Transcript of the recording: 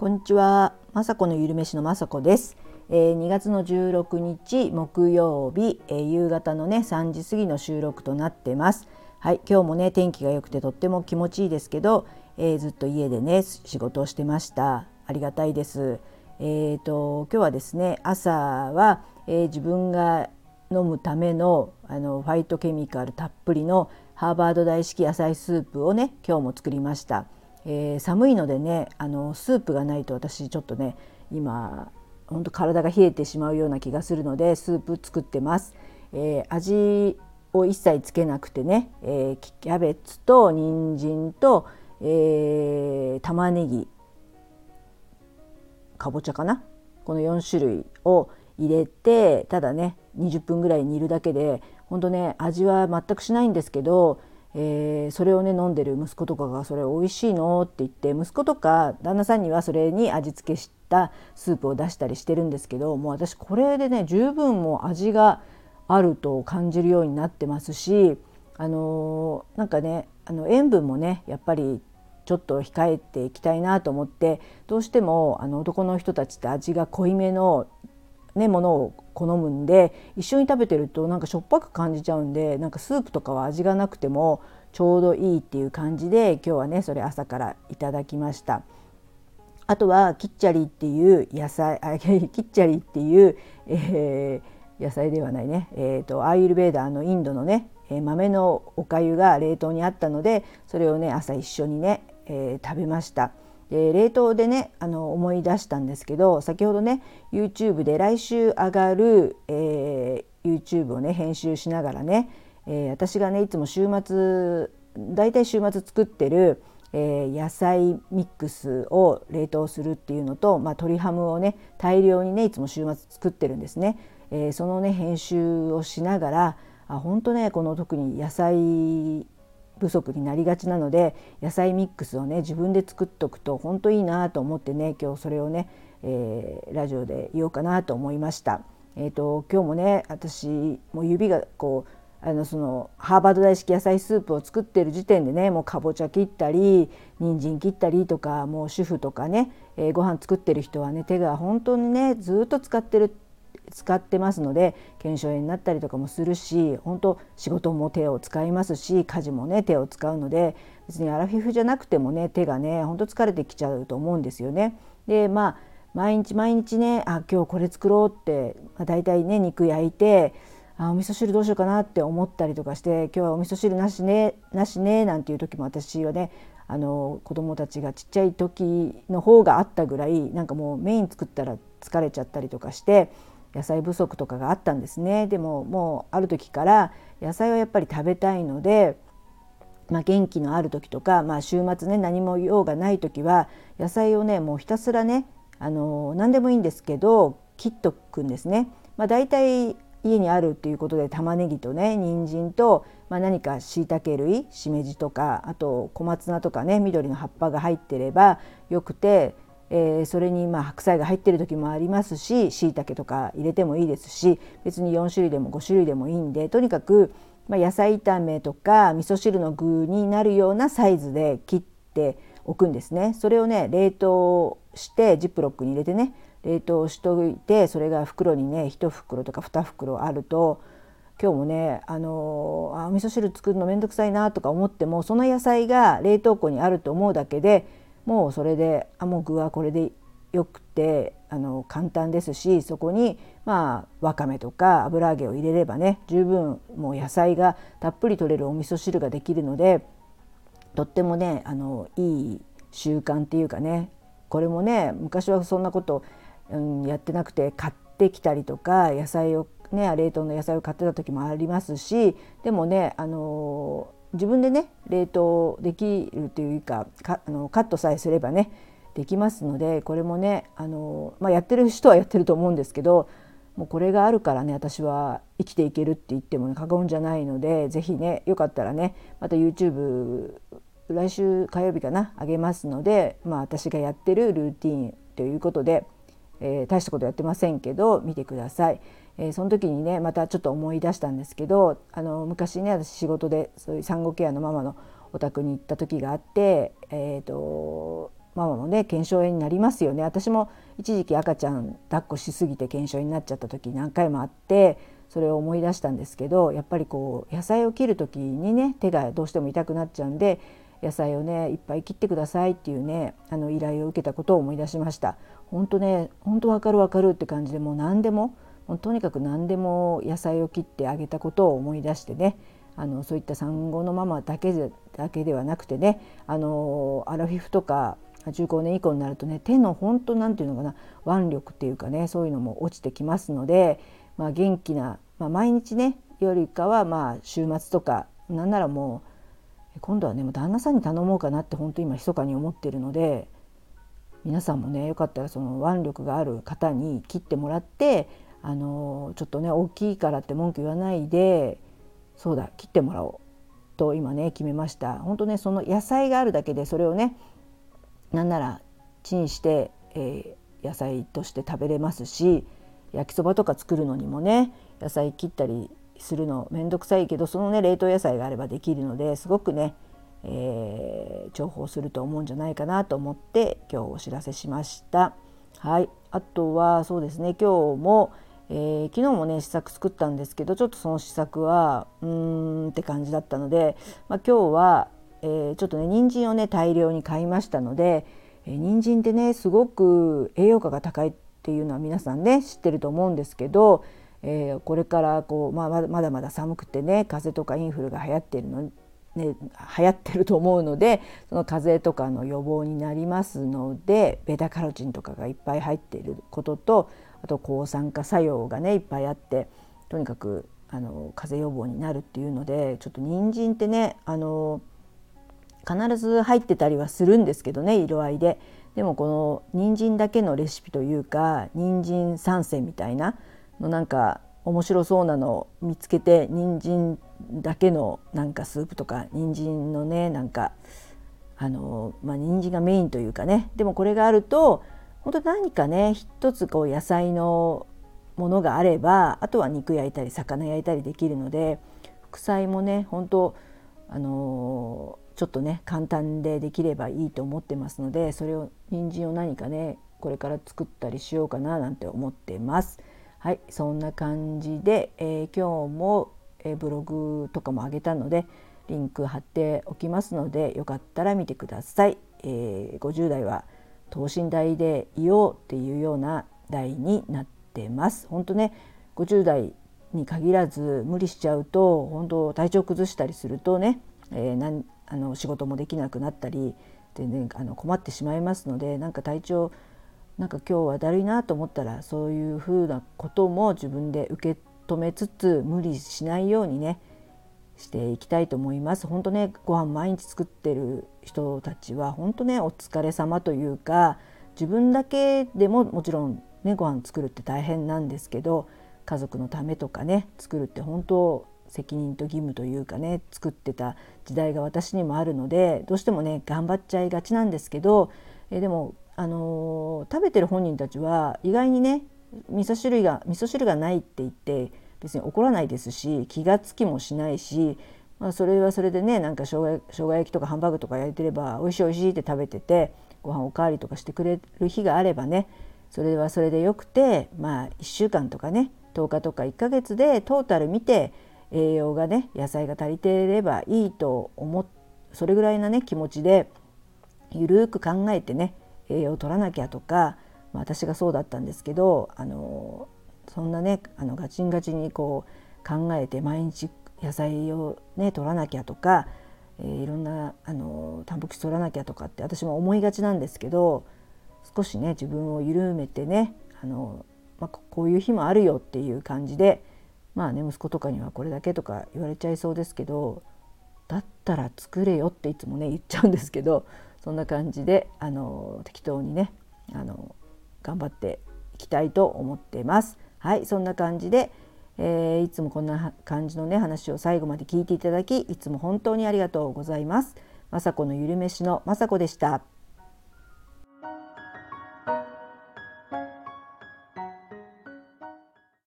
こんにちは、まさこのゆるめしのまさこです。えー、2月の16日木曜日、えー、夕方のね3時過ぎの収録となってます。はい、今日もね天気が良くてとっても気持ちいいですけど、えー、ずっと家でね仕事をしてました。ありがたいです。えーと今日はですね朝は、えー、自分が飲むためのあのファイトケミカルたっぷりのハーバード大式野菜スープをね今日も作りました、えー、寒いのでねあのスープがないと私ちょっとね今本当体が冷えてしまうような気がするのでスープ作ってます、えー、味を一切つけなくてね、えー、キャベツと人参と、えー、玉ねぎかぼちゃかな？この4種類を入れてただね20分ぐらい煮るだけで本当ね味は全くしないんですけど、えー、それをね飲んでる息子とかが「それ美味しいの?」って言って息子とか旦那さんにはそれに味付けしたスープを出したりしてるんですけどもう私これでね十分もう味があると感じるようになってますしあのー、なんかねあの塩分もねやっぱりちょっと控えていきたいなと思ってどうしてもあの男の人たちって味が濃いめのね、ものを好むんで一緒に食べてるとなんかしょっぱく感じちゃうんでなんかスープとかは味がなくてもちょうどいいっていう感じで今日はねそれ朝からいただきました。あとはキッチャリっていう野菜あ キッチャリっていう、えー、野菜ではないね、えーと、アーユルベーダーのインドのね豆のおかゆが冷凍にあったのでそれをね朝一緒にね、えー、食べました。で冷凍でねあの思い出したんですけど先ほどね YouTube で来週上がる、えー、YouTube をね編集しながらね、えー、私がねいつも週末大体週末作ってる、えー、野菜ミックスを冷凍するっていうのと、まあ、鶏ハムをね大量にねいつも週末作ってるんですね。えー、そのね編集をしながらあ本当ねこの特に野菜不足になりがちなので野菜ミックスをね自分で作っとくと本当いいなと思ってね今日それをね、えー、ラジオで言おうかなと思いました。えーと、今日もね私もう指がこうあのそのハーバード大式野菜スープを作ってる時点でねもうかぼちゃ切ったり人参切ったりとかもう主婦とかね、えー、ご飯作ってる人はね手が本当にねずっと使ってる使ってますので腱鞘炎になったりとかもするし本当仕事も手を使いますし家事もね手を使うので別にアラフィフじゃなくてもね手がね本当疲れてきちゃうと思うんですよね。でまあ毎日毎日ねあ今日これ作ろうって、まあ、大体ね肉焼いてあお味噌汁どうしようかなって思ったりとかして今日はお味噌汁なしねなしねなんていう時も私はねあの子供たちがちっちゃい時の方があったぐらいなんかもうメイン作ったら疲れちゃったりとかして野菜不足とかがあったんですねでももうある時から野菜はやっぱり食べたいので、まあ、元気のある時とか、まあ、週末ね何も用がない時は野菜をねもうひたすらねあの何でもいいんですけど切っとくんですね。まあ、大体家にあるっていうことで玉ねぎとね人参と、まあ、何かしいたけ類しめじとかあと小松菜とかね緑の葉っぱが入ってればよくてえー、それにまあ白菜が入ってる時もありますししいたけとか入れてもいいですし別に4種類でも5種類でもいいんでとにかく、ま、野菜炒めとか味噌汁の具になるようなサイズで切っておくんですね。それをね冷凍してジップロックに入れてね冷凍しといてそれが袋にね1袋とか2袋あると今日もねあのあ味噌汁作るの面倒くさいなとか思ってもその野菜が冷凍庫にあると思うだけでもうそれであもう具はこれでよくてあの簡単ですしそこにまあわかめとか油揚げを入れればね十分もう野菜がたっぷり取れるお味噌汁ができるのでとってもねあのいい習慣っていうかねこれもね昔はそんなこと、うん、やってなくて買ってきたりとか野菜をね冷凍の野菜を買ってた時もありますしでもねあの自分でね冷凍できるというかかあのカットさえすればねできますのでこれもねあの、まあ、やってる人はやってると思うんですけどもうこれがあるからね私は生きていけるって言っても、ね、過言じゃないので是非ねよかったらねまた YouTube 来週火曜日かなあげますので、まあ、私がやってるルーティンということで、えー、大したことやってませんけど見てください。え、その時にねまたちょっと思い出したんですけどあの昔ね私仕事でそういう産後ケアのママのお宅に行った時があって、えーと、ママもね腱鞘炎になりますよね私も一時期赤ちゃん抱っこしすぎて腱鞘炎になっちゃった時何回もあってそれを思い出したんですけどやっぱりこう野菜を切る時にね手がどうしても痛くなっちゃうんで野菜をねいっぱい切ってくださいっていうねあの依頼を受けたことを思い出しました。本当ね本当わかるわかるって感じでもう何でもとにかく何でも野菜を切ってあげたことを思い出してねあのそういった産後のママだけでだけではなくてねあのアラフィフとか中高年以降になるとね手の本当なんていうのかな腕力っていうかねそういうのも落ちてきますので、まあ、元気な、まあ、毎日ねよりかはまあ週末とかなんならもう今度はねもう旦那さんに頼もうかなって本当今密かに思ってるので皆さんもねよかったらその腕力がある方に切ってもらってあのちょっとね大きいからって文句言わないでそうだ切ってもらおうと今ね決めました本当ねその野菜があるだけでそれをねなんならチンして、えー、野菜として食べれますし焼きそばとか作るのにもね野菜切ったりするの面倒くさいけどそのね冷凍野菜があればできるのですごくね、えー、重宝すると思うんじゃないかなと思って今日お知らせしました。はい、あとはそうですね今日も、えー、昨日もね試作作ったんですけどちょっとその試作はうーんって感じだったので、まあ、今日は、えー、ちょっとね人参をね大量に買いましたので、えー、人参ってねすごく栄養価が高いっていうのは皆さんね知ってると思うんですけど、えー、これからこう、まあ、まだまだ寒くてね風邪とかインフルが流行ってるのね、流行ってると思うのでその風邪とかの予防になりますのでベタカロチンとかがいっぱい入っていることとあと抗酸化作用がねいっぱいあってとにかくあの風邪予防になるっていうのでちょっと人参ってねあの必ず入ってたりはするんですけどね色合いで。でもこの人参だけのレシピというか人参三選みたいなのなんか面白そうなのを見つけて人参だけのなんかスープとか人参のねなんかあのまあ人参がメインというかねでもこれがあると本当何かね一つこう野菜のものがあればあとは肉焼いたり魚焼いたりできるので副菜もね本当あのちょっとね簡単でできればいいと思ってますのでそれを人参を何かねこれから作ったりしようかななんて思ってます。はいそんな感じで、えー、今日も、えー、ブログとかも上げたのでリンク貼っておきますのでよかったら見てください。えー、50代は等身大でいようっていうような題になってます。本当ね50代に限らず無理しちゃうと本当体調崩したりするとね、えー、なんあの仕事もできなくなったり全然あの困ってしまいますのでなんか体調なんか今日はだるいなと思ったらそういうふうなことも自分で受け止めつつ無理しないようにねしていきたいと思います。本当ねご飯毎日作ってる人たちは本当ねお疲れ様というか自分だけでももちろんねご飯作るって大変なんですけど家族のためとかね作るって本当責任と義務というかね作ってた時代が私にもあるのでどうしてもね頑張っちゃいがちなんですけどえでも、あの、食べてる本人たちは意外にね味噌汁が味噌汁がないって言って別に怒らないですし気が付きもしないし、まあ、それはそれでねなんか生姜生姜焼きとかハンバーグとか焼いてれば美味しい美味しいって食べててご飯おかわりとかしてくれる日があればねそれはそれでよくてまあ1週間とかね10日とか1ヶ月でトータル見て栄養がね野菜が足りていればいいと思っそれぐらいなね気持ちでゆるく考えてね栄養を取らなきゃとか、まあ、私がそうだったんですけどあのそんなねあのガチンガチンにこう考えて毎日野菜をね取らなきゃとか、えー、いろんなあのタンパク質取らなきゃとかって私も思いがちなんですけど少しね自分を緩めてねあの、まあ、こういう日もあるよっていう感じでまあね息子とかにはこれだけとか言われちゃいそうですけどだったら作れよっていつもね言っちゃうんですけどそんな感じであの適当にねあの頑張っていきたいと思ってます。はいそんな感じで、えー、いつもこんな感じのね話を最後まで聞いていただきいつも本当にありがとうございます。雅子のゆるめしの雅子でした。